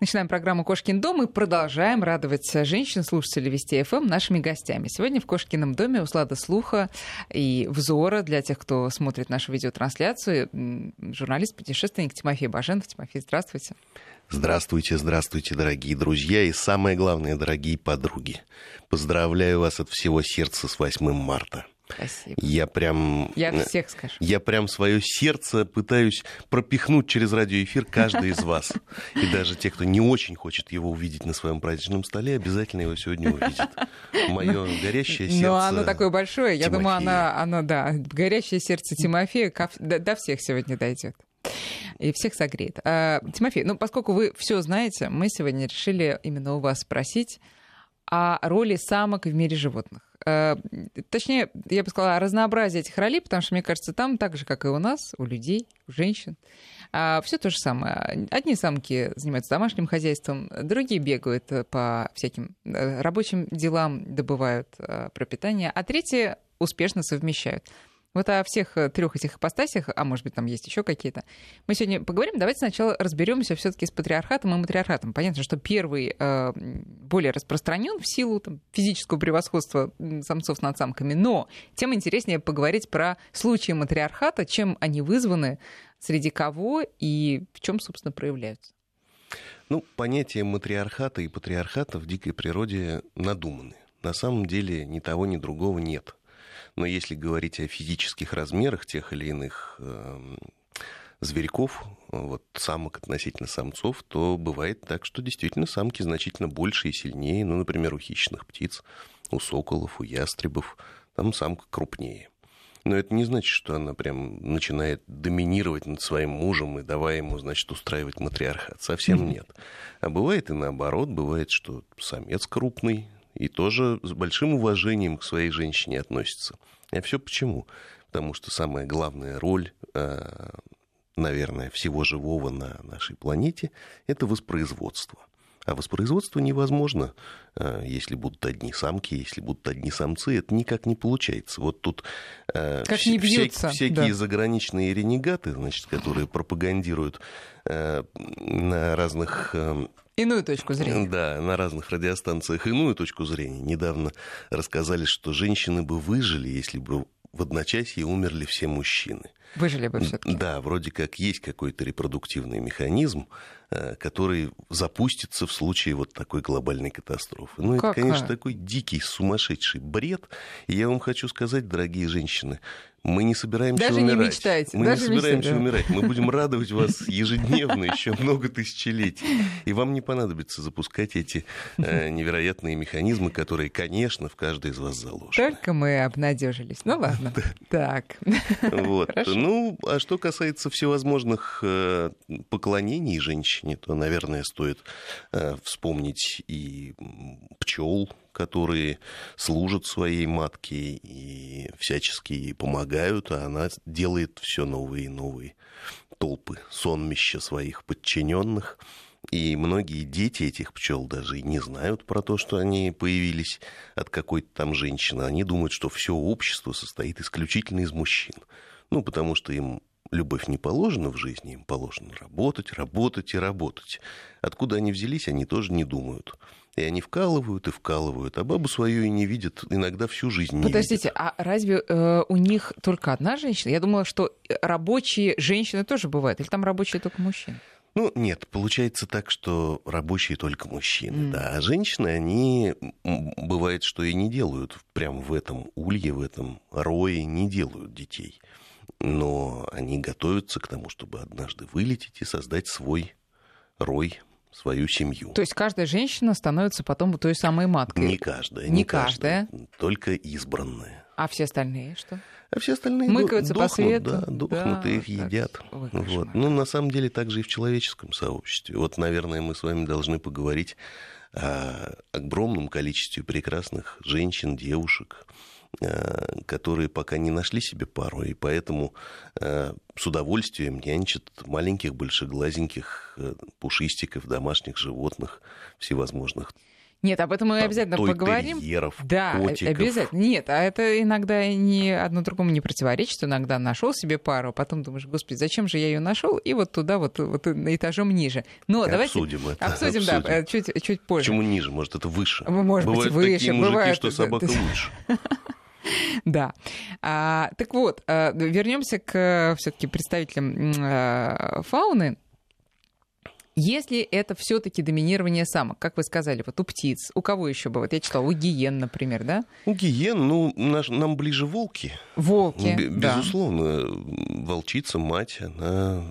Начинаем программу «Кошкин дом» и продолжаем радовать женщин, слушателей Вести ФМ, нашими гостями. Сегодня в Кошкином доме услада слуха и взора для тех, кто смотрит нашу видеотрансляцию, журналист-путешественник Тимофей Баженов. Тимофей, здравствуйте. Здравствуйте, здравствуйте, дорогие друзья и самое главное, дорогие подруги. Поздравляю вас от всего сердца с 8 марта. Спасибо. Я прям... Я всех скажу. Я прям свое сердце пытаюсь пропихнуть через радиоэфир каждый из вас. И даже те, кто не очень хочет его увидеть на своем праздничном столе, обязательно его сегодня увидит. Мое горящее сердце Но оно такое большое. Я думаю, оно, оно, да, горящее сердце Тимофея до всех сегодня дойдет. И всех согреет. А, Тимофей, ну, поскольку вы все знаете, мы сегодня решили именно у вас спросить о роли самок в мире животных. Э, Точнее, я бы сказала, о разнообразии этих ролей, потому что, мне кажется, там так же, как и у нас, у людей, у женщин, все то же самое. Одни самки занимаются домашним хозяйством, другие бегают э, по всяким э, рабочим делам, добывают пропитание, а третьи успешно совмещают. Вот о всех э, трех этих ипостасях, а может быть, там есть еще какие-то, мы сегодня поговорим. Давайте сначала разберемся все-таки с патриархатом и матриархатом. Понятно, что первый э, более распространен в силу там, физического превосходства самцов над самками, но тем интереснее поговорить про случаи матриархата, чем они вызваны, среди кого и в чем, собственно, проявляются. Ну, понятия матриархата и патриархата в дикой природе надуманы. На самом деле ни того, ни другого нет. Но если говорить о физических размерах тех или иных эм, зверьков, вот самок относительно самцов, то бывает так, что действительно самки значительно больше и сильнее. Ну, например, у хищных птиц, у соколов, у ястребов, там самка крупнее. Но это не значит, что она прям начинает доминировать над своим мужем и давая ему, значит, устраивать матриархат. Совсем нет. А бывает и наоборот, бывает, что самец крупный и тоже с большим уважением к своей женщине относится. А все почему? Потому что самая главная роль, э, наверное, всего живого на нашей планете – это воспроизводство. А воспроизводство невозможно, э, если будут одни самки, если будут одни самцы. Это никак не получается. Вот тут э, Как вся- не вся- бьются, всякие да. заграничные ренегаты, значит, которые пропагандируют на разных э, Иную точку зрения. да, на разных радиостанциях иную точку зрения. Недавно рассказали, что женщины бы выжили, если бы в одночасье умерли все мужчины. Выжили бы все-таки. Да, вроде как есть какой-то репродуктивный механизм, э, который запустится в случае вот такой глобальной катастрофы. Ну, это, конечно, такой дикий, сумасшедший бред. И я вам хочу сказать, дорогие женщины, мы не собираемся Даже не умирать. мечтайте, Мы даже не собираемся мечтайте. умирать. Мы будем радовать вас ежедневно еще много тысячелетий. И вам не понадобится запускать эти э, невероятные механизмы, которые, конечно, в каждой из вас заложены. Только мы обнадежились. Ну ладно. Так. Вот. Ну, а что касается всевозможных э, поклонений женщине, то, наверное, стоит э, вспомнить и пчел, которые служат своей матке и всячески ей помогают, а она делает все новые и новые толпы, сонмища своих подчиненных. И многие дети этих пчел даже не знают про то, что они появились от какой-то там женщины. Они думают, что все общество состоит исключительно из мужчин. Ну, потому что им любовь не положена в жизни, им положено работать, работать и работать. Откуда они взялись, они тоже не думают. И они вкалывают и вкалывают, а бабу свою и не видят иногда всю жизнь. Не Подождите, видят. а разве э, у них только одна женщина? Я думала, что э, рабочие женщины тоже бывают. Или там рабочие только мужчины? Ну, нет, получается так, что рабочие только мужчины, М. да. А женщины, они, бывает, что и не делают прям в этом улье, в этом рое, не делают детей. Но они готовятся к тому, чтобы однажды вылететь и создать свой рой, свою семью. То есть каждая женщина становится потом той самой маткой. Не каждая. Не каждая. Только избранная. А все остальные что? А все остальные Мыкаются по дохнут, свету. да, дохнут Да, и их едят. Ой, Вот. Ну, на самом деле, также и в человеческом сообществе. Вот, наверное, мы с вами должны поговорить о огромном количестве прекрасных женщин, девушек, которые пока не нашли себе пару, и поэтому э, с удовольствием нянчат маленьких, большеглазеньких э, пушистиков, домашних животных всевозможных Нет, об этом мы Там обязательно поговорим. терьеров, Да, э, котиков. обязательно. Нет, а это иногда не одно другому не противоречит. Иногда нашел себе пару, а потом думаешь, господи, зачем же я ее нашел? И вот туда, вот, вот этажом ниже. Но давайте Обсудим это. обсудим, да, э, чуть, чуть позже. Почему ниже? Может, это выше? Может быть, Бывают выше, такие мужики, бывает, что да, собака да. лучше. Да. А, так вот, а, вернемся к все-таки представителям а, фауны. Если это все-таки доминирование самок, как вы сказали, вот у птиц, у кого еще бывает? Я читала, у гиен, например, да? У гиен, ну, наш- нам ближе волки. Волки, Бе- да. Безусловно, волчица, мать, она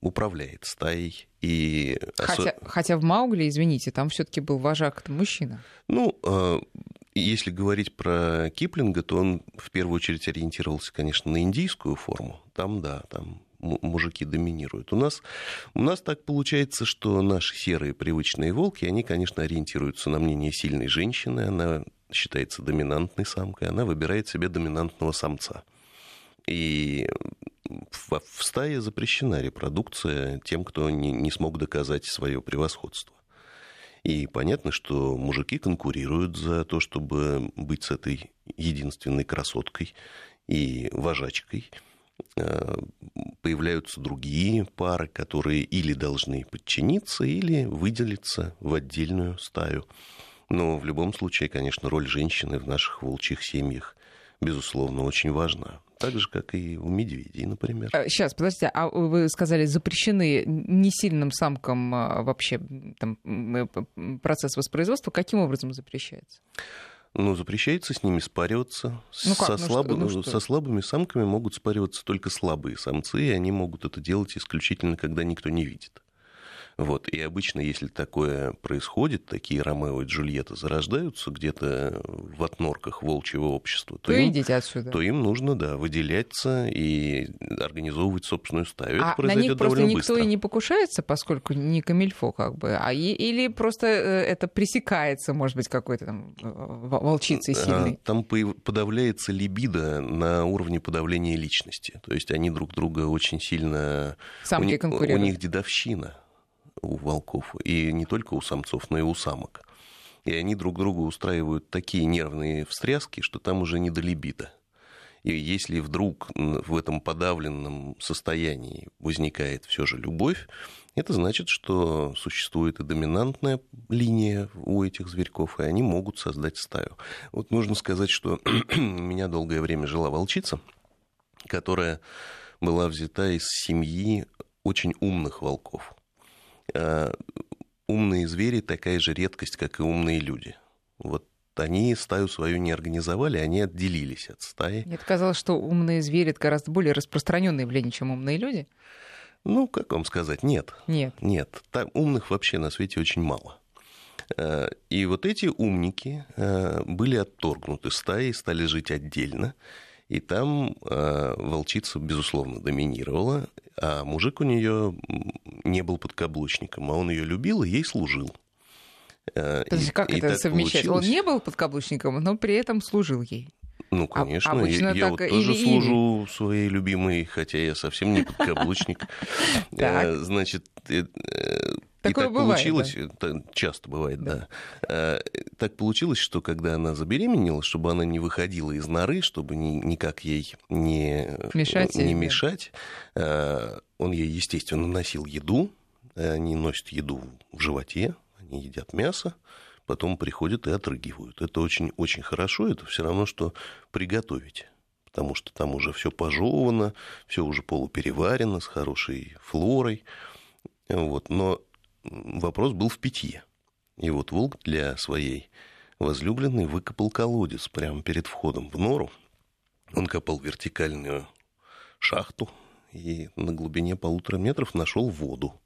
управляет стаей. И Хотя, хотя в Маугли, извините, там все-таки был вожак, это мужчина. Ну, э, если говорить про Киплинга, то он в первую очередь ориентировался, конечно, на индийскую форму. Там, да, там му- мужики доминируют. У нас, у нас так получается, что наши серые привычные волки, они, конечно, ориентируются на мнение сильной женщины. Она считается доминантной самкой, она выбирает себе доминантного самца. И в, в стае запрещена репродукция тем, кто не, не смог доказать свое превосходство. И понятно, что мужики конкурируют за то, чтобы быть с этой единственной красоткой и вожачкой. Э, Появляются другие пары, которые или должны подчиниться, или выделиться в отдельную стаю. Но в любом случае, конечно, роль женщины в наших волчьих семьях, безусловно, очень важна. Так же, как и у медведей, например. Сейчас, подождите, а вы сказали, запрещены несильным самкам а, вообще там, э, процесс воспроизводства. Каким образом запрещается? Ну, запрещается с ними спариваться. Ну как? со, Ну слабо- ну что? со слабыми самками могут спариваться только слабые самцы, и они могут это делать исключительно, когда никто не видит. Вот. И обычно, если такое происходит, такие Ромео и Джульетта зарождаются где-то в отнорках волчьего общества, то, То им, идите отсюда. то им нужно, да, выделяться и организовывать собственную стаю. Это А на произойдет них просто никто быстро. и не покушается, поскольку не камильфо как бы, а и- или просто э, это пресекается, может быть, какой-то там э, во- волчицей А, сильной. Там подавляется либидо на уровне подавления личности. То есть они друг друга очень сильно... Самки у, ни- у них дедовщина у волков. И не только у самцов, но и у самок. И они друг другу устраивают такие нервные встряски, что там уже не до либидо. И если вдруг в этом подавленном состоянии возникает все же любовь, это значит, что существует и доминантная линия у этих зверьков, и они могут создать стаю. Вот нужно сказать, что у меня долгое время жила волчица, которая была взята из семьи очень умных волков. А, Умные звери такая же редкость, как и умные люди. Вот они стаю свою не организовали, они отделились от стаи. Мне казалось, что умные звери это гораздо более распространенное явление, чем умные люди. Ну, как вам сказать, нет. Нет. Нет, там умных вообще на свете очень мало. Э, И вот эти умники э, были отторгнуты стаей, стали жить отдельно. И там э, волчица, безусловно, доминировала, а мужик у нее не был подкаблучником, а он ее любил и ей служил. Э, Подожди, как и это совмещать? Он получилось- не был подкаблучником, но при этом служил ей. Ну, А- конечно, обычно я, я вот тоже или. служу своей любимой, хотя я совсем не подкаблучник. Э, Значит, э, э, и Такое так бывает, получилось, это часто бывает, да. Э, Так получилось, что когда она забеременела, чтобы она не выходила из норы, чтобы ни- никак ей не Мешать ей, не да. мешать, э, он ей, естественно, носил еду, они носят еду в животе, они едят мясо, потом приходят и отрыгивают. Это очень-очень хорошо, это все равно, что приготовить. Потому что там уже все пожевано, все уже полупереварено, с хорошей флорой. Вот. Но вопрос был в питье. И вот волк для своей возлюбленной выкопал колодец прямо перед входом в нору. Он копал вертикальную шахту и на глубине полутора метров нашел воду.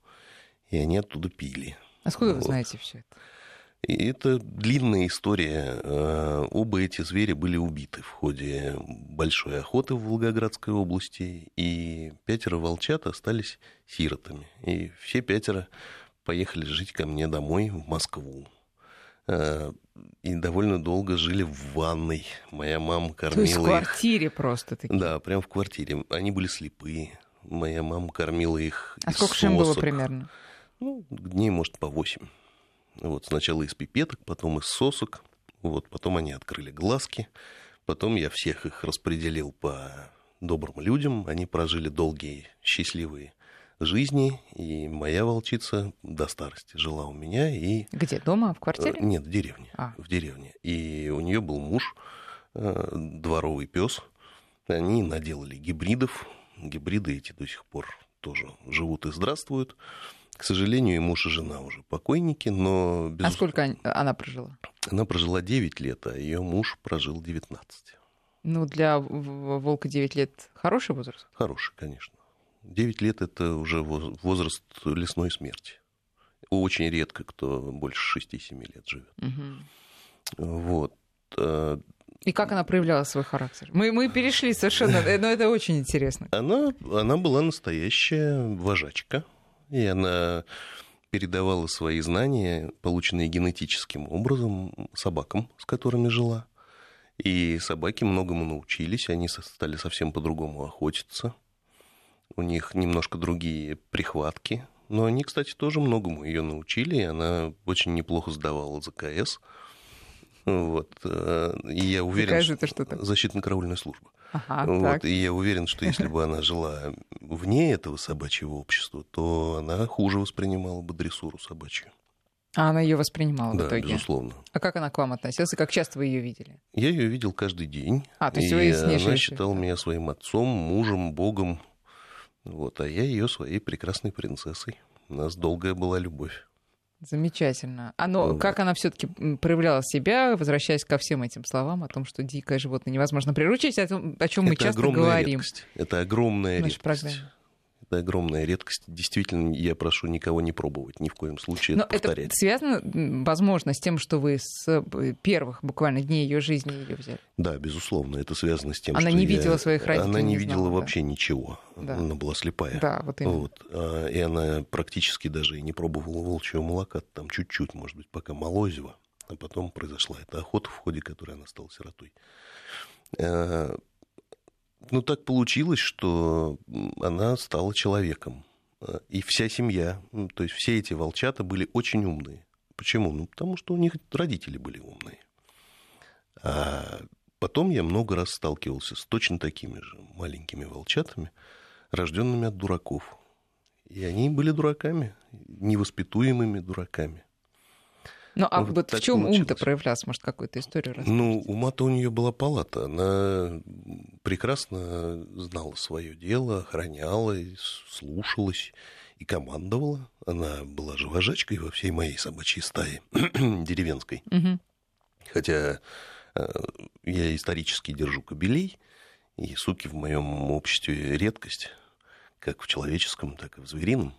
И они оттуда пили. Откуда вы Вот. знаете все это? И это длинная история. Э, Оба эти звери были убиты в ходе большой охоты в Волгоградской области, и пятеро волчат остались сиротами. И все пятеро поехали жить ко мне домой в Москву. Э, И довольно долго жили в ванной. Моя мама То есть в кормила их. квартире просто таки. Да, прям в квартире. Они были слепые. Моя мама кормила их А сколько же им было примерно? Ну, дней, может, по восемь. Вот сначала из пипеток, потом из сосок. Вот, потом они открыли глазки. Потом я всех их распределил по добрым людям. Они прожили долгие, счастливые жизни, и моя волчица до старости жила у меня. И... Где, дома, в квартире? Э, нет, в деревне. А. В деревне. И у нее был муж, э, дворовый пес. Они наделали гибридов. Гибриды эти до сих пор тоже живут и здравствуют. К сожалению, и муж и жена уже покойники, но... Безусловно, а сколько она прожила? Она прожила 9 лет, а ее муж прожил 19. Ну, для волка 9 лет хороший возраст? Хороший, конечно. 9 лет это уже возраст лесной смерти. Очень редко кто больше 6-7 лет живет. Угу. Вот. Э, И как она проявляла свой характер? Мы, мы перешли совершенно, но это очень интересно. Она, она была настоящая вожачка, и она передавала свои знания, полученные генетическим образом, собакам, с которыми жила. И собаки многому научились, они стали совсем по-другому охотиться – у них немножко другие прихватки. Но они, кстати, тоже многому ее научили, и она очень неплохо сдавала ЗКС. Вот. Э, и я уверен, что... что защитно-караульная служба. Ага, вот. так. И я уверен, что если бы она жила вне этого собачьего общества, то она хуже воспринимала бы дрессуру собачью. А она ее воспринимала да, в итоге? безусловно. А как она к вам относилась и как часто вы ее видели? Я ее видел каждый день. А, то есть вы с ней она считала меня своим отцом, мужем, богом. Вот, а я ее своей прекрасной принцессой. У нас долгая была любовь. Замечательно. А но вот. как она все-таки проявляла себя, возвращаясь ко всем этим словам о том, что дикое животное невозможно приручить, о, том, о чем мы часто говорим. Редкость. Это огромная редкость. Программе это огромная редкость. Действительно, я прошу никого не пробовать, ни в коем случае Но это повторять. это связано, возможно, с тем, что вы с э, первых буквально дней ее жизни ее взяли? Да, безусловно, это связано с тем, она что не видела своих родителей. Она не, не видела знала, вообще да. ничего. Да. Она была слепая. Да, вот именно. Вот. А, и она практически даже и не пробовала волчьего молока, там чуть-чуть, может быть, пока молозиво. А потом произошла эта охота, в ходе которой она стала сиротой. Ну, так получилось, что она стала человеком. Э, и вся семья, то есть все эти волчата были очень умные. Почему? Ну, потому что у них родители были умные. А потом я много раз сталкивался с точно такими же маленькими волчатами, рожденными от дураков. И они были дураками, невоспитуемыми дураками. Ну, а вот, вот в чем ум-то проявлялся? Может, какую-то историю рассказать? Ну, ума-то у нее была палата. Она прекрасно знала свое дело, охраняла, слушалась и командовала. Она была же вожачкой во всей моей собачьей стае деревенской. Угу. Хотя э, я исторически держу кобелей, и суки в моем обществе редкость, как в человеческом, так и в зверином.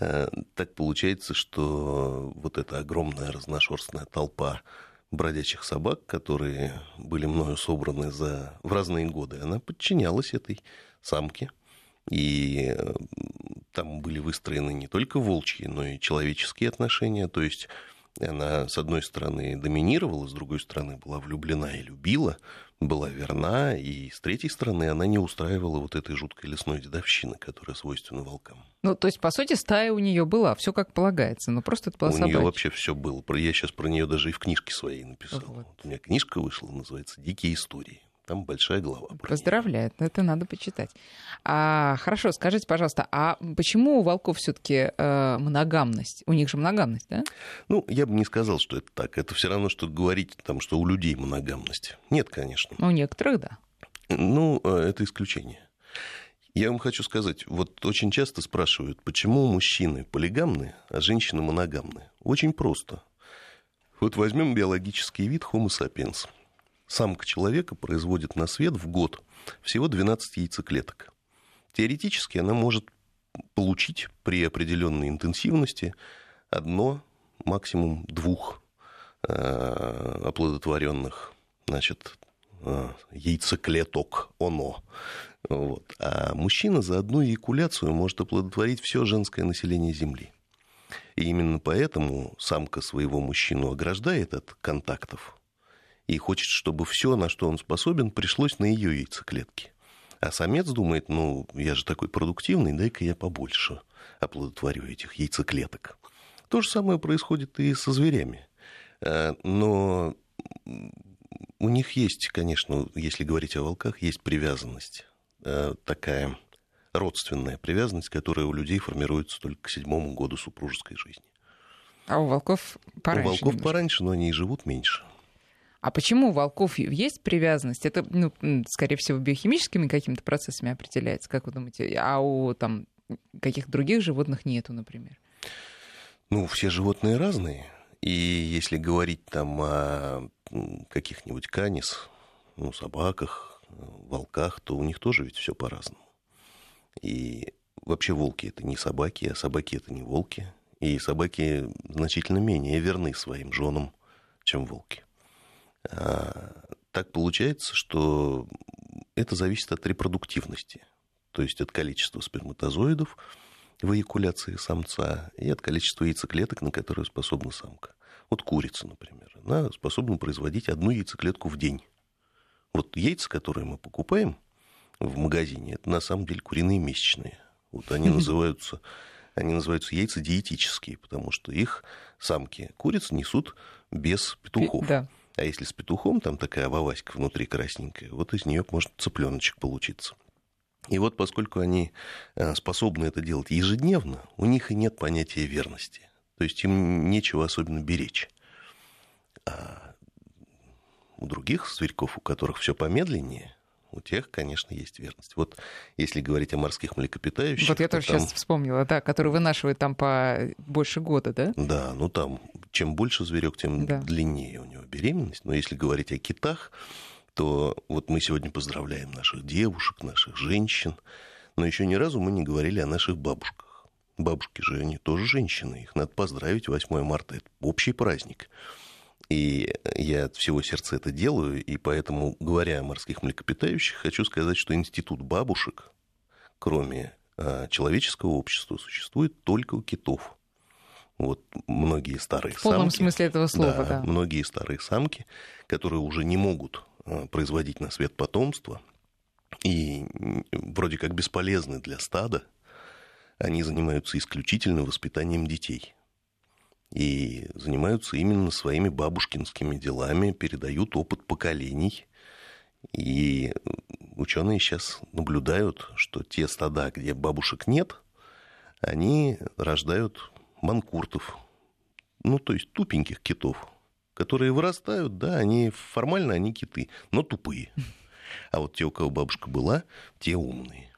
Э, так получается, что вот эта огромная разношерстная толпа бродячих собак, которые были мною собраны за... в разные годы, она подчинялась этой самке. И э, там были выстроены не только волчьи, но и человеческие отношения. То есть она, с одной стороны, доминировала, с другой стороны, была влюблена и любила, была верна, и с третьей стороны, она не устраивала вот этой жуткой лесной дедовщины, которая свойственна волкам. Ну, то есть, по сути, стая у нее была, все как полагается, но просто это была У нее вообще все было. Я сейчас про нее даже и в книжке своей написал. Вот. Вот у меня книжка вышла, называется «Дикие истории». Там большая глава. Поздравляю, это надо почитать. А, хорошо, скажите, пожалуйста, а почему у волков все-таки э, моногамность? У них же моногамность, да? Ну, я бы не сказал, что это так. Это все равно, что говорить, там, что у людей моногамность. Нет, конечно. У некоторых, да. Ну, э, это исключение. Я вам хочу сказать, вот очень часто спрашивают, почему мужчины полигамны, а женщины моногамны. Очень просто. Вот возьмем биологический вид Homo sapiens – самка человека производит на свет в год всего 12 яйцеклеток. Теоретически она может получить при определенной интенсивности одно, максимум двух э, оплодотворенных значит, э, яйцеклеток ОНО. Вот. А мужчина за одну эякуляцию может оплодотворить все женское население Земли. И именно поэтому самка своего мужчину ограждает от контактов и хочет, чтобы все, на что он способен, пришлось на ее яйцеклетки. А самец думает, ну, я же такой продуктивный, дай-ка я побольше оплодотворю этих яйцеклеток. То же самое происходит и со зверями. Э, но у них есть, конечно, если говорить о волках, есть привязанность э, такая родственная привязанность, которая у людей формируется только к седьмому году супружеской жизни. А у волков пораньше? У волков немножко. пораньше, но они и живут меньше. А почему у волков есть привязанность? Это, ну, скорее всего, биохимическими какими-то процессами определяется, как вы думаете? А у там, каких других животных нету, например? Ну, все животные разные. И если говорить там о каких-нибудь канис, ну, собаках, волках, то у них тоже ведь все по-разному. И вообще волки это не собаки, а собаки это не волки. И собаки значительно менее верны своим женам, чем волки. А, так получается, что это зависит от репродуктивности, то есть от количества сперматозоидов в эякуляции самца и от количества яйцеклеток, на которые способна самка. Вот курица, например, она способна производить одну яйцеклетку в день. Вот яйца, которые мы покупаем в магазине, это на самом деле куриные месячные. Вот они называются, они называются яйца диетические, потому что их самки куриц несут без петухов. Да. А если с петухом, там такая ваваська внутри красненькая, вот из нее может цыпленочек получиться. И вот поскольку они э, способны это делать ежедневно, у них и нет понятия верности. То есть им нечего особенно беречь. А у других зверьков, у которых все помедленнее, у тех, конечно, есть верность. Вот если говорить о морских млекопитающих... Вот я тоже там... сейчас вспомнила, да, которые вынашивают там по больше года, да? Да, ну там чем больше зверек, тем да. длиннее у него беременность. Но если говорить о китах, то вот мы сегодня поздравляем наших девушек, наших женщин, но еще ни разу мы не говорили о наших бабушках. Бабушки же они тоже женщины, их надо поздравить 8 марта, это общий праздник. И я от всего сердца это делаю, и поэтому, говоря о морских млекопитающих, хочу сказать, что институт бабушек, кроме а, человеческого общества, существует только у китов. Вот многие старые В полном самки, смысле этого слова, да, да. Многие старые самки, которые уже не могут а, производить на свет потомство, и вроде как бесполезны для стада, они занимаются исключительно воспитанием детей и занимаются именно своими бабушкинскими делами, передают опыт поколений. И ученые сейчас наблюдают, что те стада, где бабушек нет, они рождают манкуртов, ну, то есть тупеньких китов, которые вырастают, да, они формально они киты, но тупые. А вот те, у кого бабушка была, те умные.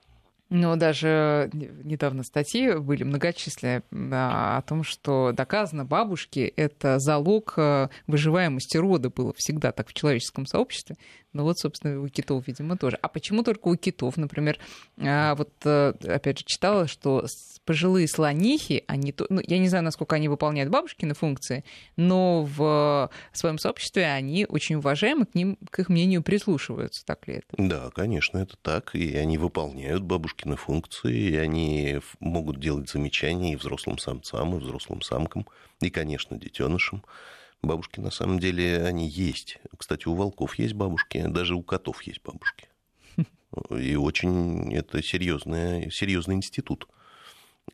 Но даже недавно статьи были многочисленные о том, что доказано бабушки — это залог э, выживаемости рода было всегда так в человеческом сообществе. Ну вот, собственно, у китов, видимо, тоже. А почему только у китов? Например, а, вот э, опять же читала, что пожилые слонихи, они, ну, я не знаю, насколько они выполняют бабушкины функции, но в своем сообществе они очень уважаемы, к ним, к их мнению прислушиваются, так ли это? Да, конечно, это так, и они выполняют бабушкины функции, и они могут делать замечания и взрослым самцам, и взрослым самкам, и, конечно, детенышам. Бабушки на самом деле они есть. Кстати, у волков есть бабушки, даже у котов есть бабушки. И очень это серьезный, серьезный институт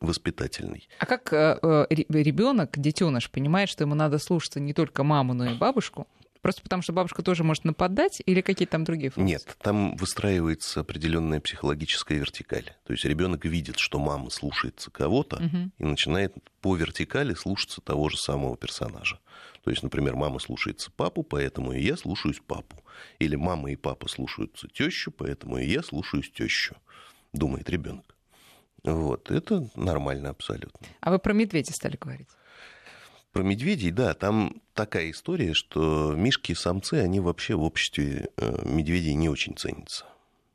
воспитательный. А как э, э ребенок, детеныш, понимает, что ему надо слушаться не только маму, но и бабушку? Просто потому, что бабушка тоже может нападать или какие-то там другие функции? Нет, там выстраивается определенная психологическая вертикаль. То есть ребенок видит, что мама слушается кого-то угу. и начинает по вертикали слушаться того же самого персонажа. То есть, например, мама слушается папу, поэтому и я слушаюсь папу. Или мама и папа слушаются тещу, поэтому и я слушаюсь тещу, думает ребенок. Вот, это нормально абсолютно. А вы про медведя стали говорить? Про медведей, да, там такая история, что мишки-самцы, они вообще в обществе э, медведей не очень ценятся.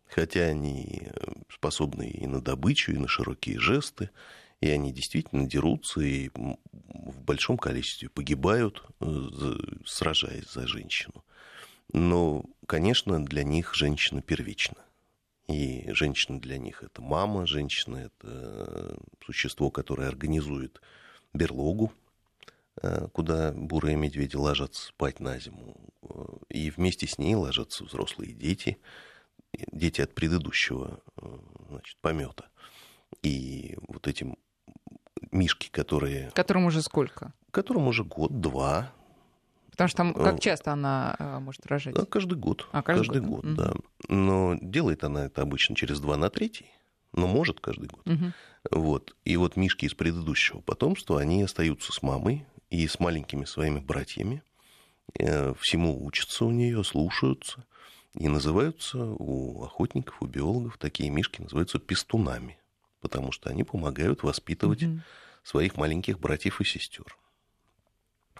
Хотя они э, способны и на добычу, и на широкие жесты, и они действительно дерутся и в большом количестве погибают, э, сражаясь за женщину. Но, конечно, для них женщина первична. И женщина для них это мама, женщина это существо, которое организует берлогу, Э, куда бурые медведи ложатся спать на зиму. Э, и вместе с ней ложатся взрослые дети, дети от предыдущего э, значит, помета. И вот этим мишки, которые... Которым уже сколько? Которым уже год-два. Потому что там как часто она может рожать? Да, каждый год. А, каждый, каждый год, год да. Но делает она это обычно через два на третий но может каждый год. Угу. Вот. И вот мишки из предыдущего потомства, они остаются с мамой и с маленькими своими братьями, э, всему учатся у нее, слушаются, и называются у охотников, у биологов такие мишки называются пестунами, потому что они помогают воспитывать угу. Своих маленьких братьев и сестер.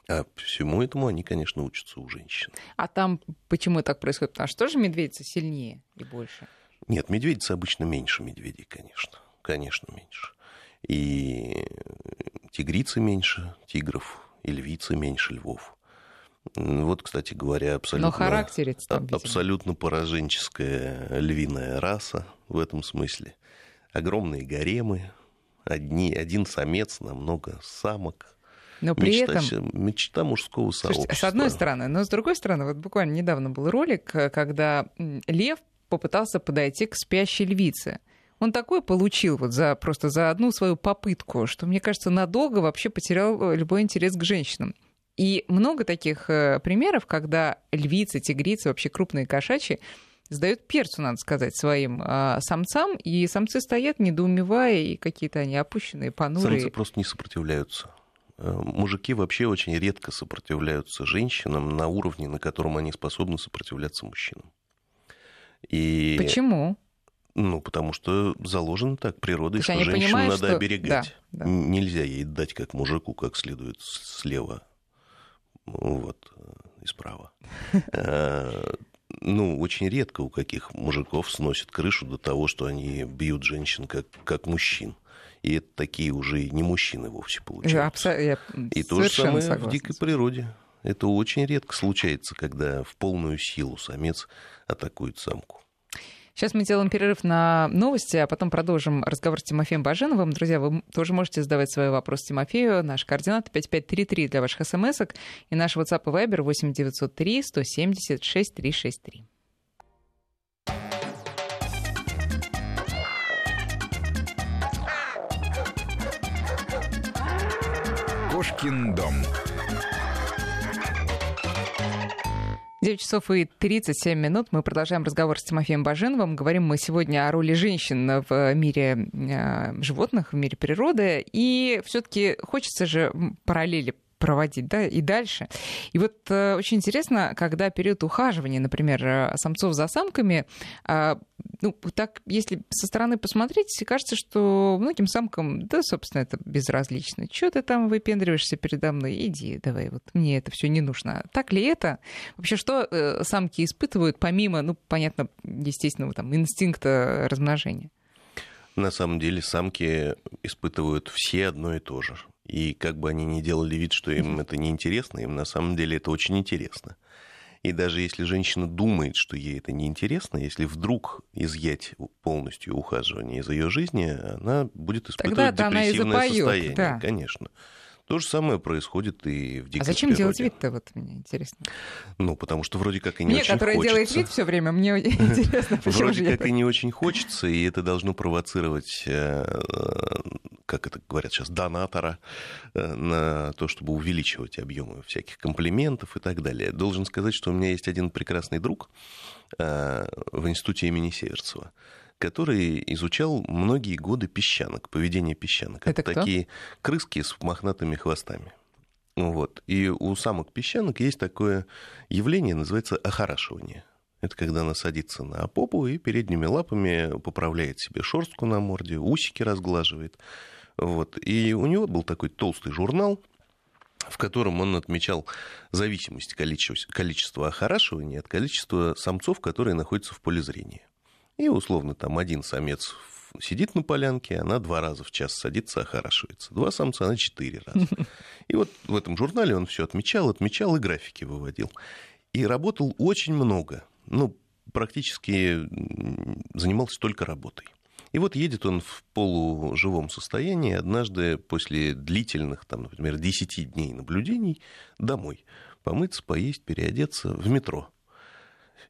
А всему этому они, конечно, учатся у женщин. А там почему так происходит? Потому что тоже медведица сильнее и больше? Нет, медведицы обычно меньше медведей, конечно. Конечно, меньше. И тигрицы меньше тигров, и львицы меньше львов. Вот, кстати говоря, абсолютно, Но характер там, абсолютно пораженческая львиная раса в этом смысле. Огромные гаремы, одни, один самец на много самок. Но при мечта, этом... Мечта мужского сообщества. Слушайте, с одной стороны, но с другой стороны, вот буквально недавно был ролик, когда лев попытался подойти к спящей львице. Он такой получил вот за, просто за одну свою попытку, что, мне кажется, надолго вообще потерял э, любой интерес к женщинам. И много таких э, примеров, когда львицы, тигрицы, вообще крупные кошачьи сдают перцу, надо сказать, своим э, самцам, и самцы стоят, недоумевая, и какие-то они опущенные, понурые. Самцы просто не сопротивляются. Э, мужики вообще очень редко сопротивляются женщинам на уровне, на котором они способны сопротивляться мужчинам. И... Почему? Ну, потому что заложено так природой, что женщину надо что... оберегать. Да, да. Нельзя ей дать как мужику, как следует слева, вот, и справа. Ну, очень редко у каких мужиков сносит крышу до того, что они бьют женщин как, как мужчин. И это такие уже не мужчины вовсе получаются. Я и то же самое в дикой природе. Это очень редко случается, когда в полную силу самец атакует самку. Сейчас мы делаем перерыв на новости, а потом продолжим разговор с Тимофеем Баженовым. Друзья, вы тоже можете задавать свои вопросы Тимофею. Наш координат 5533 для ваших смс и наш WhatsApp и Viber 8903 170 6363. Кошкин дом. 9 часов и 37 минут. Мы продолжаем разговор с Тимофеем Баженовым. Говорим мы сегодня о роли женщин в мире э, животных, в мире природы. И все-таки хочется же параллели проводить, да, и дальше. И вот э, очень интересно, когда период ухаживания, например, э, самцов за самками, э, ну, так, если со стороны посмотреть, кажется, что многим самкам, да, собственно, это безразлично. Чего ты там выпендриваешься передо мной? Иди, давай, вот мне это все не нужно. Так ли это? Вообще, что э, самки испытывают, помимо, ну, понятно, естественного там инстинкта размножения? На самом деле самки испытывают все одно и то же. И как бы они ни делали вид, что им это неинтересно, им на самом деле это очень интересно. И даже если женщина думает, что ей это неинтересно, если вдруг изъять полностью ухаживание из ее жизни, она будет испытывать Тогда депрессивное состояние, да. конечно. То же самое происходит и в дикой А зачем природе. делать вид-то, вот мне интересно? Ну, потому что вроде как и не мне, очень которая хочется. делает вид все время, мне интересно, почему Вроде как и не очень хочется, и это должно провоцировать, э, как это говорят сейчас, донатора э, на то, чтобы увеличивать объемы всяких комплиментов и так далее. Должен сказать, что у меня есть один прекрасный друг э, в институте имени Северцева, который изучал многие годы песчанок, поведение песчанок. Это, Это такие крыски с мохнатыми хвостами. Вот. И у самок песчанок есть такое явление, называется охорашивание. Это когда она садится на попу и передними лапами поправляет себе шерстку на морде, усики разглаживает. Вот. И у него был такой толстый журнал, в котором он отмечал зависимость количества, количества охорашивания от количества самцов, которые находятся в поле зрения. И условно там один самец сидит на полянке, она два раза в час садится, охорашивается. Два самца, она четыре раза. И вот в этом журнале он все отмечал, отмечал и графики выводил. И работал очень много. Ну, практически занимался только работой. И вот едет он в полуживом состоянии однажды после длительных, там, например, 10 дней наблюдений домой. Помыться, поесть, переодеться в метро.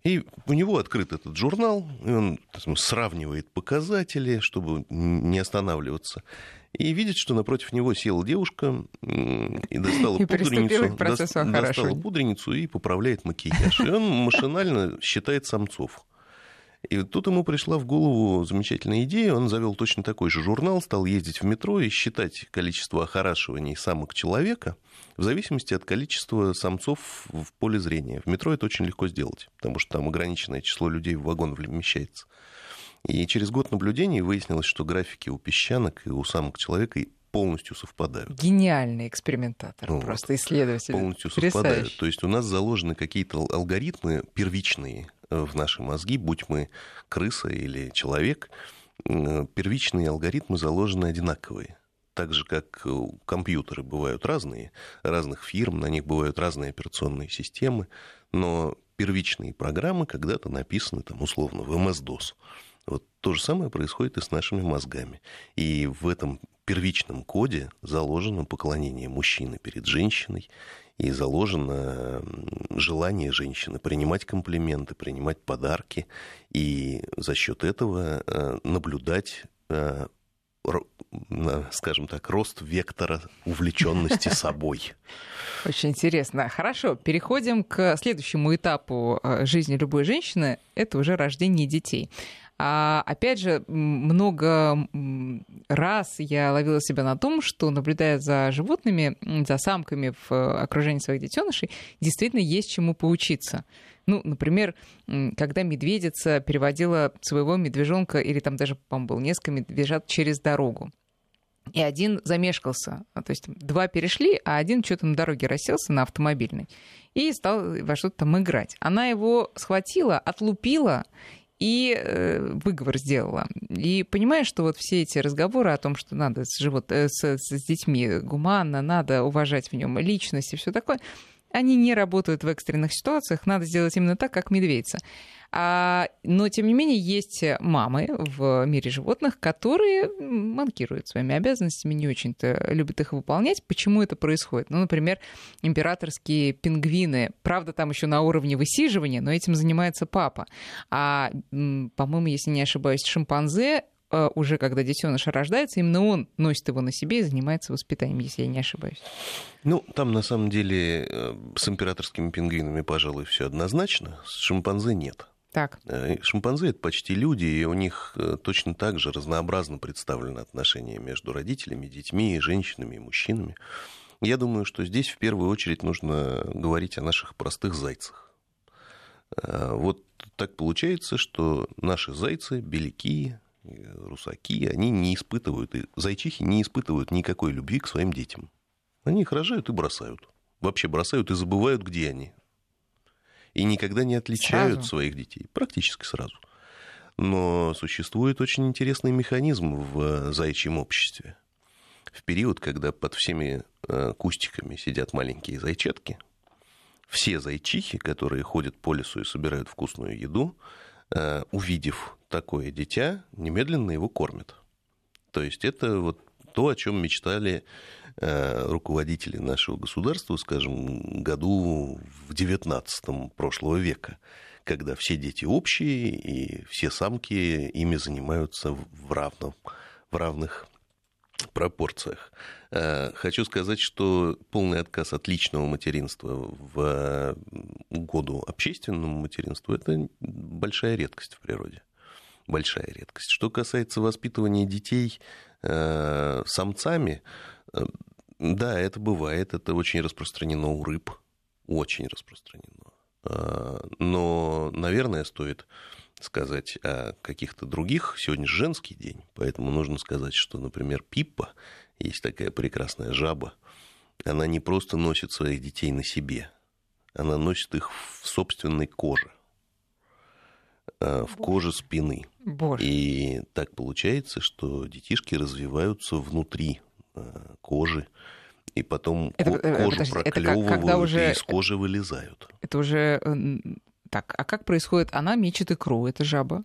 И у него открыт этот журнал, и он сравнивает показатели, чтобы не останавливаться. и видит, что напротив него села девушка и достала и пудреницу, до, достала пудреницу и поправляет макияж. И он машинально считает самцов. И тут ему пришла в голову замечательная идея. Он завел точно такой же журнал, стал ездить в метро и считать количество охорашиваний самок человека в зависимости от количества самцов в поле зрения. В метро это очень легко сделать, потому что там ограниченное число людей в вагон вмещается. И через год наблюдений выяснилось, что графики у песчанок и у самок человека полностью совпадают. Гениальный экспериментатор, вот. просто исследователь. Полностью совпадают. То есть у нас заложены какие-то алгоритмы первичные в наши мозги, будь мы крыса или человек, первичные алгоритмы заложены одинаковые. Так же, как компьютеры бывают разные, разных фирм, на них бывают разные операционные системы, но первичные программы когда-то написаны, там, условно, в MS-DOS. Вот то же самое происходит и с нашими мозгами. И в этом первичном коде заложено поклонение мужчины перед женщиной, и заложено желание женщины принимать комплименты, принимать подарки, и за счет этого э, наблюдать э, скажем так, рост вектора увлеченности собой. Очень интересно. Хорошо, переходим к следующему этапу э, жизни любой женщины. Это уже рождение детей. А, опять же, много раз я ловила себя на том, что, наблюдая за животными, за самками в окружении своих детенышей, действительно есть чему поучиться. Ну, например, когда медведица переводила своего медвежонка, или там даже, по-моему, был несколько медвежат через дорогу. И один замешкался. То есть два перешли, а один что-то на дороге расселся на автомобильной и стал во что-то там играть. Она его схватила, отлупила и э, выговор сделала. И понимаешь, что вот все эти разговоры о том, что надо с, живот, э, с, с детьми гуманно, надо уважать в нем личность и все такое, они не работают в экстренных ситуациях, надо сделать именно так, как медведица. А, но, тем не менее, есть мамы в мире животных, которые манкируют своими обязанностями, не очень-то любят их выполнять. Почему это происходит? Ну, например, императорские пингвины. Правда, там еще на уровне высиживания, но этим занимается папа. А, по-моему, если не ошибаюсь, шимпанзе уже когда детеныш рождается, именно он носит его на себе и занимается воспитанием, если я не ошибаюсь. Ну, там на самом деле э, с императорскими пингвинами, пожалуй, все однозначно, с шимпанзе нет. Так. Э, шимпанзе это почти люди, и у них э, точно так же разнообразно представлены отношения между родителями, детьми, женщинами и мужчинами. Я думаю, что здесь в первую очередь нужно говорить о наших простых зайцах. Э, вот так получается, что наши зайцы, беляки, русаки, они не испытывают, и зайчихи не испытывают никакой любви к своим детям. Они их рожают и бросают. Вообще бросают и забывают, где они и никогда не отличают сразу. своих детей. Практически сразу. Но существует очень интересный механизм в э, зайчьем обществе. В период, когда под всеми э, кустиками сидят маленькие зайчатки, все зайчихи, которые ходят по лесу и собирают вкусную еду, увидев такое дитя, немедленно его кормят. То есть это вот то, о чем мечтали Э, руководители нашего государства, скажем, году в 19 прошлого века, когда все дети общие и все самки ими занимаются в, равном, в равных пропорциях. Э, хочу сказать, что полный отказ от личного материнства в угоду общественному материнству – это большая редкость в природе. Большая редкость. Что касается воспитывания детей э, самцами, да, это бывает, это очень распространено у рыб, очень распространено. Но, наверное, стоит сказать о каких-то других. Сегодня женский день, поэтому нужно сказать, что, например, Пиппа, есть такая прекрасная жаба, она не просто носит своих детей на себе, она носит их в собственной коже, а, в коже спины. Боже. И так получается, что детишки развиваются внутри а, кожи, и потом это, э, кожу подожди, проклевывают это как, уже... и из кожи вылезают. Это уже... Так, а как происходит? Она мечет икру, это жаба?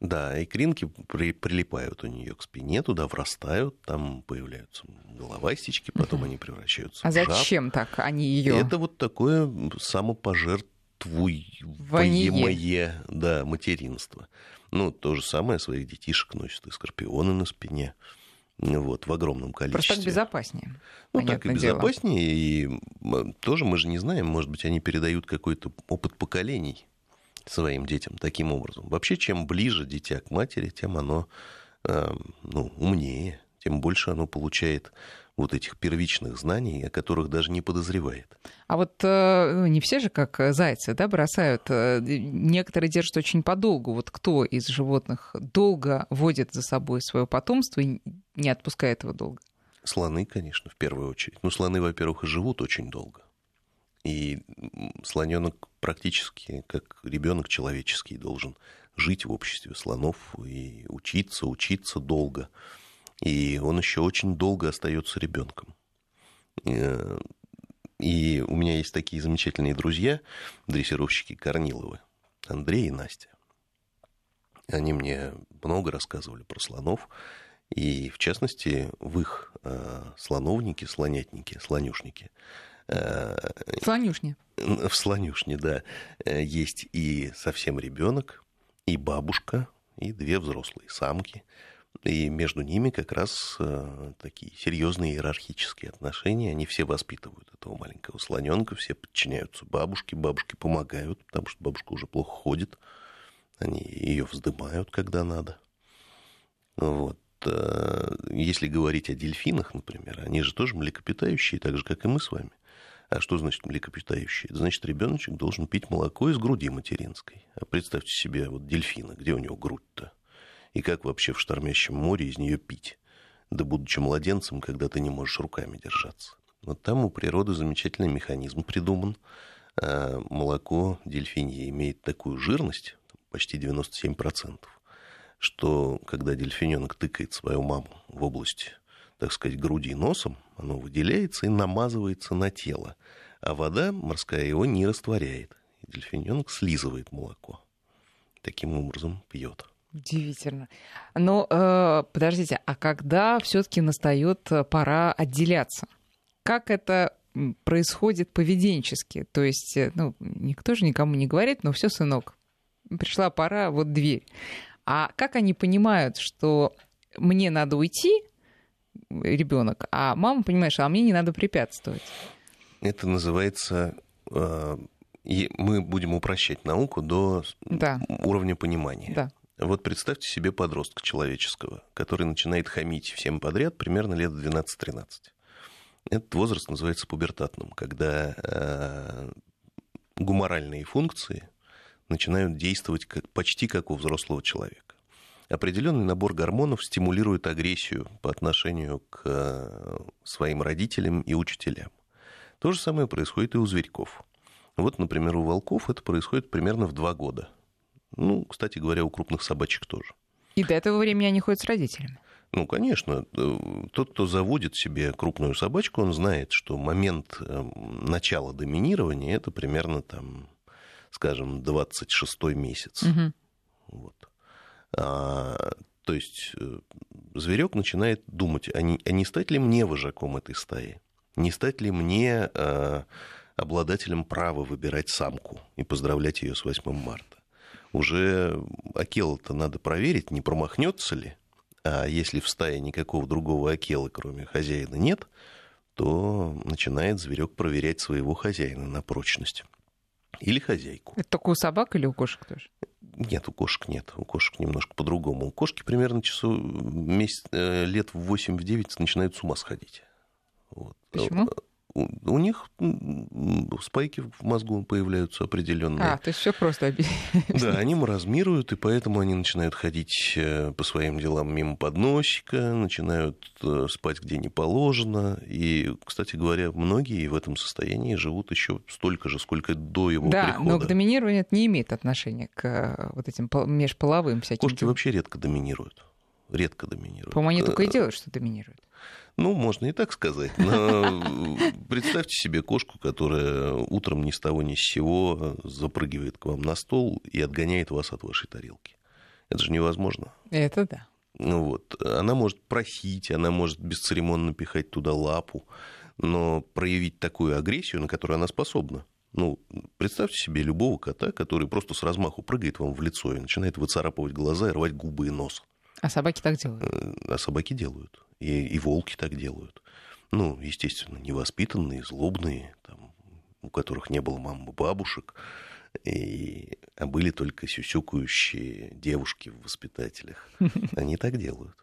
Да, икринки при, прилипают у нее к спине, туда врастают, там появляются головастички, потом они превращаются а в жаб. А зачем так они ее? Это вот такое самопожертвуемое да, материнство. Ну, то же самое своих детишек носят и скорпионы на спине вот, в огромном количестве. Просто так безопаснее. Ну, так и безопаснее. Дело. И тоже мы же не знаем, может быть, они передают какой-то опыт поколений своим детям таким образом. Вообще, чем ближе дитя к матери, тем оно э, ну, умнее, тем больше оно получает вот этих первичных знаний, о которых даже не подозревает. А вот э, ну, не все же как зайцы, да, бросают. Э, некоторые держат очень подолгу. Вот кто из животных долго водит за собой свое потомство и не отпускает его долго? Слоны, конечно, в первую очередь. Ну, слоны, во-первых, живут очень долго. И слоненок практически как ребенок человеческий должен жить в обществе слонов и учиться, учиться долго. И он еще очень долго остается ребенком. Э, и у меня есть такие замечательные друзья, дрессировщики Корниловы, Андрей и Настя. Они мне много рассказывали про слонов, и в частности в их э, слоновнике, слонятнике, слонюшнике. Э, Слонюшне. В слонюшне, да, есть и совсем ребенок, и бабушка, и две взрослые самки – и между ними как раз э, такие серьезные иерархические отношения. Они все воспитывают этого маленького слоненка, все подчиняются бабушке, бабушке помогают, потому что бабушка уже плохо ходит. Они ее вздымают, когда надо. Вот. Э, если говорить о дельфинах, например, они же тоже млекопитающие, так же, как и мы с вами. А что значит млекопитающие? Значит, ребеночек должен пить молоко из груди материнской. А представьте себе вот дельфина, где у него грудь-то? и как вообще в штормящем море из нее пить, да будучи младенцем, когда ты не можешь руками держаться. Вот там у природы замечательный механизм придуман. А молоко дельфинье имеет такую жирность, почти 97%, что когда дельфиненок тыкает свою маму в область, так сказать, груди носом, оно выделяется и намазывается на тело, а вода морская его не растворяет. И дельфиненок слизывает молоко. Таким образом пьет. Удивительно. Но э, подождите, а когда все-таки настает э, пора отделяться? Как это происходит поведенчески? То есть, э, ну, никто же никому не говорит, но все, сынок, пришла пора, вот дверь. А как они понимают, что мне надо уйти, ребенок, а мама понимает, что а мне не надо препятствовать? Это называется э, мы будем упрощать науку до да. уровня понимания. Да. Вот представьте себе подростка человеческого, который начинает хамить всем подряд примерно лет 12-13. Этот возраст называется пубертатным, когда э, гуморальные функции начинают действовать как, почти как у взрослого человека. Определенный набор гормонов стимулирует агрессию по отношению к э, своим родителям и учителям. То же самое происходит и у зверьков. Вот, например, у волков это происходит примерно в два года – ну, кстати говоря, у крупных собачек тоже. И до этого времени они ходят с родителями? Ну, конечно. Э, тот, кто заводит себе крупную собачку, он знает, что момент э, начала доминирования это примерно там, скажем, 26-й месяц. Угу. Вот. А, то есть э, зверек начинает думать, а не, а не стать ли мне вожаком этой стаи? Не стать ли мне а, обладателем права выбирать самку и поздравлять ее с 8 марта? уже акела-то надо проверить, не промахнется ли. А если в стае никакого другого акела, кроме хозяина, нет, то начинает зверек проверять своего хозяина на прочность. Или хозяйку. Это только у собак или у кошек тоже? Нет, у кошек нет. У кошек немножко по-другому. У кошки примерно часу, месяц, э, лет в 8-9 начинают с ума сходить. Вот. Почему? У них спайки в мозгу появляются определенные. А, то есть все просто Да, они маразмируют, и поэтому они начинают ходить э, по своим делам мимо подносчика, начинают э, спать где не положено. И, кстати говоря, многие в этом состоянии живут еще столько же, сколько до его да, прихода. Да, но к доминированию это не имеет отношения к э, вот этим межполовым всяким. Кошки вообще редко доминируют. Редко доминируют. По-моему, они только и делают, что доминируют. Ну, можно и так сказать. Но представьте себе кошку, которая утром ни с того ни с сего запрыгивает к вам на стол и отгоняет вас от вашей тарелки. Это же невозможно. Это да. Ну вот, она может просить, она может бесцеремонно пихать туда лапу, но проявить такую агрессию, на которую она способна, ну, представьте себе любого кота, который просто с размаху прыгает вам в лицо и начинает выцарапывать глаза и рвать губы и нос. А собаки так делают? А собаки делают. И, и волки так делают. Ну, естественно, невоспитанные, злобные, там, у которых не было мам и бабушек, и, а были только сюсюкающие девушки в воспитателях. Они так делают.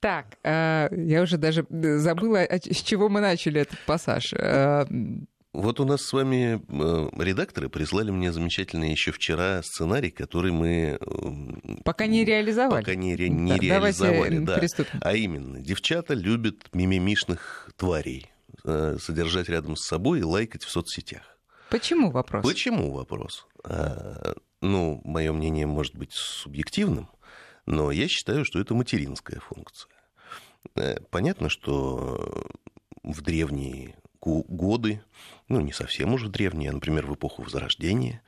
Так, э, я уже даже забыла, с чего мы начали этот пассаж. Э, вот у нас с вами э, редакторы прислали мне замечательный еще вчера сценарий, который мы... Пока не реализовали. Пока не, ре, не реализовали, да. Приступим. А именно, девчата любят мимимишных тварей содержать рядом с собой и лайкать в соцсетях. Почему вопрос? Почему вопрос? А, ну, мое мнение может быть субъективным, но я считаю, что это материнская функция. Э, понятно, что в древние годы, ну, не совсем уже древние, а, например, в эпоху Возрождения,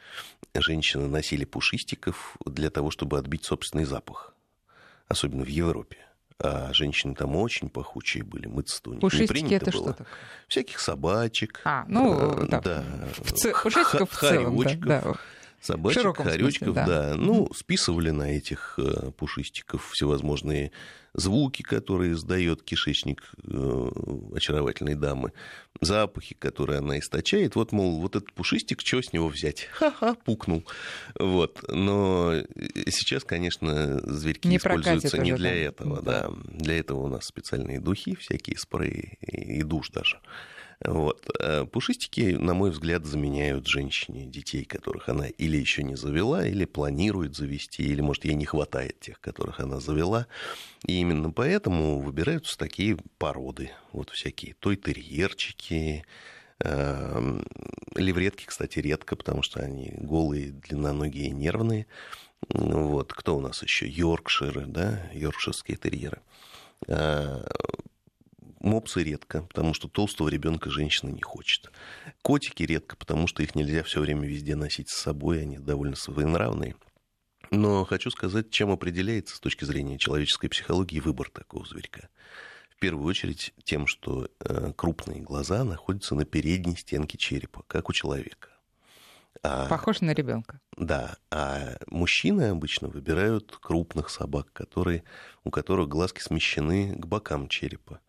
женщины носили пушистиков для того, чтобы отбить собственный запах, особенно в Европе. А женщины там очень пахучие были, мыться-то у них Пушистики не принято это было. что такое? Всяких собачек. А, ну, а, да. да. В ц... Пушистиков в целом, да, да собачек, хоречков, да. да. Ну, списывали на этих э, пушистиков всевозможные звуки, которые издает кишечник э, очаровательной дамы, запахи, которые она источает. Вот, мол, вот этот пушистик, что с него взять? Ха-ха, пукнул. Вот. Но сейчас, конечно, зверьки не используются не для да. этого. Да. да. Для этого у нас специальные духи, всякие спреи и душ даже. Вот. А пушистики, на мой взгляд, заменяют женщине детей, которых она или еще не завела, или планирует завести, или, может, ей не хватает тех, которых она завела. И именно поэтому выбираются такие породы, вот всякие той-терьерчики, эм, Левретки, кстати, редко, потому что они голые, длинноногие нервные. Вот. Кто у нас еще? Йоркширы, да, йоркширские терьеры. Мопсы редко, потому что толстого ребенка женщина не хочет. Котики редко, потому что их нельзя все время везде носить с собой, они довольно своенравные. Но хочу сказать, чем определяется с точки зрения человеческой психологии выбор такого зверька. В первую очередь тем, что э, крупные глаза находятся на передней стенке черепа, как у человека. А, Похож на ребенка. Да, а мужчины обычно выбирают крупных собак, которые, у которых глазки смещены к бокам черепа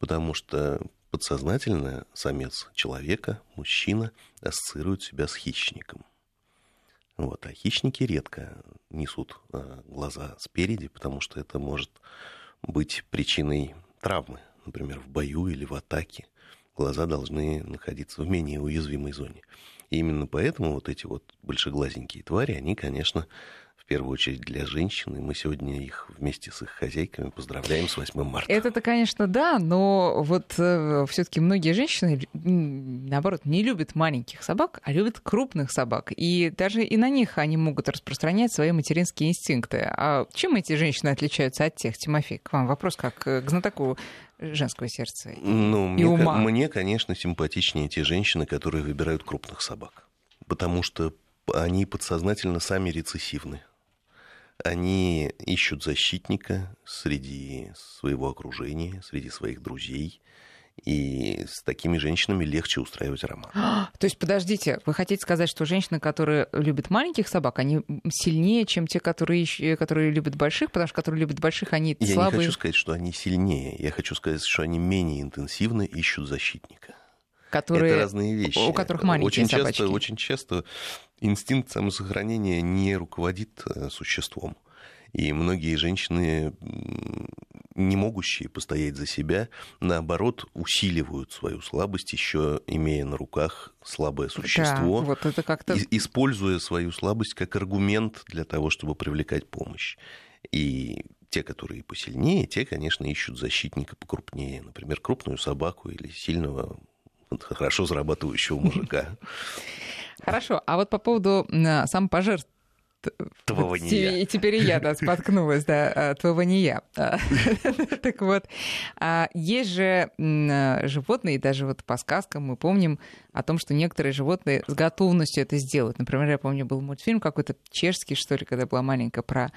потому что подсознательно самец человека, мужчина, ассоциирует себя с хищником. Вот. А хищники редко несут а, глаза спереди, потому что это может быть причиной травмы, например, в бою или в атаке. Глаза должны находиться в менее уязвимой зоне. И именно поэтому вот эти вот большеглазенькие твари, они, конечно, первую очередь для женщин, и мы сегодня их вместе с их хозяйками поздравляем с 8 марта. Это-то, конечно, да, но вот э, все-таки многие женщины, наоборот, не любят маленьких собак, а любят крупных собак. И даже и на них они могут распространять свои материнские инстинкты. А чем эти женщины отличаются от тех? Тимофей, к вам вопрос как к знатоку женского сердца ну, и мне, ума. Мне, конечно, симпатичнее те женщины, которые выбирают крупных собак. Потому что они подсознательно сами рецессивны они ищут защитника среди своего окружения, среди своих друзей. И с такими женщинами легче устраивать роман. То есть, подождите, вы хотите сказать, что женщины, которые любят маленьких собак, они сильнее, чем те, которые, которые любят больших, потому что которые любят больших, они Я слабые? Я не хочу сказать, что они сильнее. Я хочу сказать, что они менее интенсивно ищут защитника. Которые, Это разные вещи. У которых маленькие очень собачки. часто, очень часто инстинкт самосохранения не руководит э, существом. И многие женщины, не могущие постоять за себя, наоборот, усиливают свою слабость, еще имея на руках слабое существо, да, вот это как-то... используя свою слабость как аргумент для того, чтобы привлекать помощь. И те, которые посильнее, те, конечно, ищут защитника покрупнее. Например, крупную собаку или сильного, хорошо зарабатывающего мужика. Хорошо. А вот по поводу самопожертв Твоего не я. И теперь и я, да, споткнулась, да, а, твоего не я. А, так вот, а, есть же животные, даже вот по сказкам мы помним о том, что некоторые животные с готовностью это сделают. Например, я помню, был мультфильм какой-то чешский, что ли, когда была маленькая, про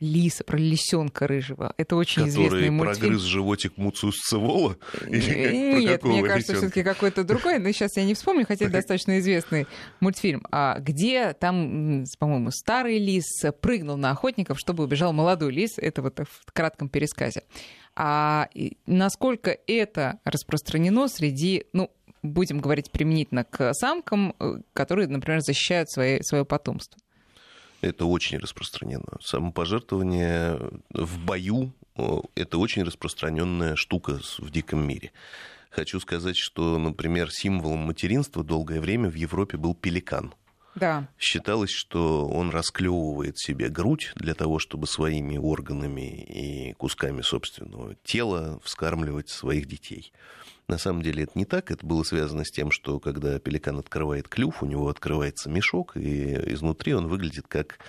лиса, про лисенка рыжего. Это очень Который известный мультфильм. прогрыз животик Муциус Цевола? Нет, мне кажется, все-таки какой-то другой, но сейчас я не вспомню, хотя это достаточно известный мультфильм. А где там, по-моему, старый лис прыгнул на охотников, чтобы убежал молодой лис. Это вот в кратком пересказе. А насколько это распространено среди, ну, будем говорить применительно к самкам, э, которые, например, защищают свои, свое потомство? Это очень распространено. Самопожертвование в бою – это очень распространенная штука в диком мире. Хочу сказать, что, например, символом материнства долгое время в Европе был пеликан. Да. Считалось, что он расклевывает себе грудь для того, чтобы своими органами и кусками собственного тела вскармливать своих детей. На самом деле это не так. Это было связано с тем, что когда пеликан открывает клюв, у него открывается мешок, и изнутри он выглядит как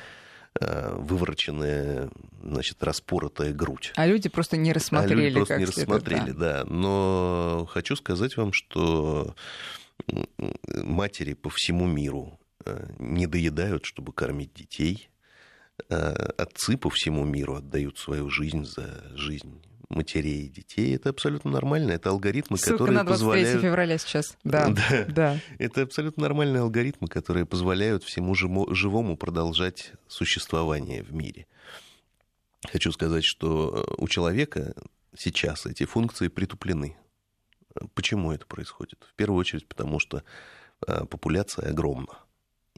э, вывороченная, значит, распоротая грудь. А люди просто не рассмотрели. А люди просто не рассмотрели, да. да. Но хочу сказать вам, что матери по всему миру э, не доедают, чтобы кормить детей. Э, отцы по всему миру отдают свою жизнь за жизнь матерей и детей. Это абсолютно нормально. Это алгоритмы, Ссылка которые на 23 позволяют... февраля сейчас. Да, да. да. Это абсолютно нормальные алгоритмы, которые позволяют всему живому продолжать существование в мире. Хочу сказать, что у человека сейчас эти функции притуплены. Почему это происходит? В первую очередь потому, что а, популяция огромна.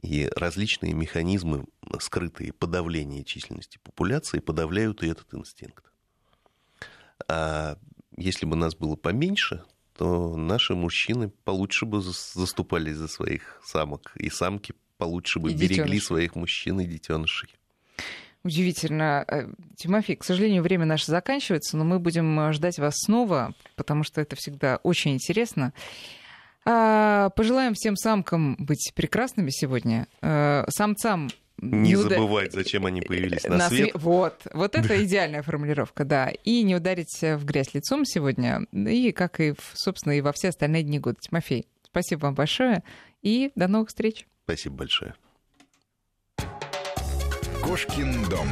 И различные механизмы, скрытые подавления численности популяции, подавляют и этот инстинкт. А если бы нас было поменьше, то наши мужчины получше бы заступались за своих самок, и самки получше бы и берегли детеныши. своих мужчин и детенышей. Удивительно. Э, Тимофей, к сожалению, время наше заканчивается, но мы будем ждать вас снова, потому что это всегда очень интересно. А, пожелаем всем самкам быть прекрасными сегодня, э, самцам не, не забывать, зачем они появились на, на свет. свет. Вот, вот это идеальная формулировка, да. И не ударить в грязь лицом сегодня, и как и, собственно, и во все остальные дни года. Тимофей, спасибо вам большое, и до новых встреч. Спасибо большое. Кошкин дом.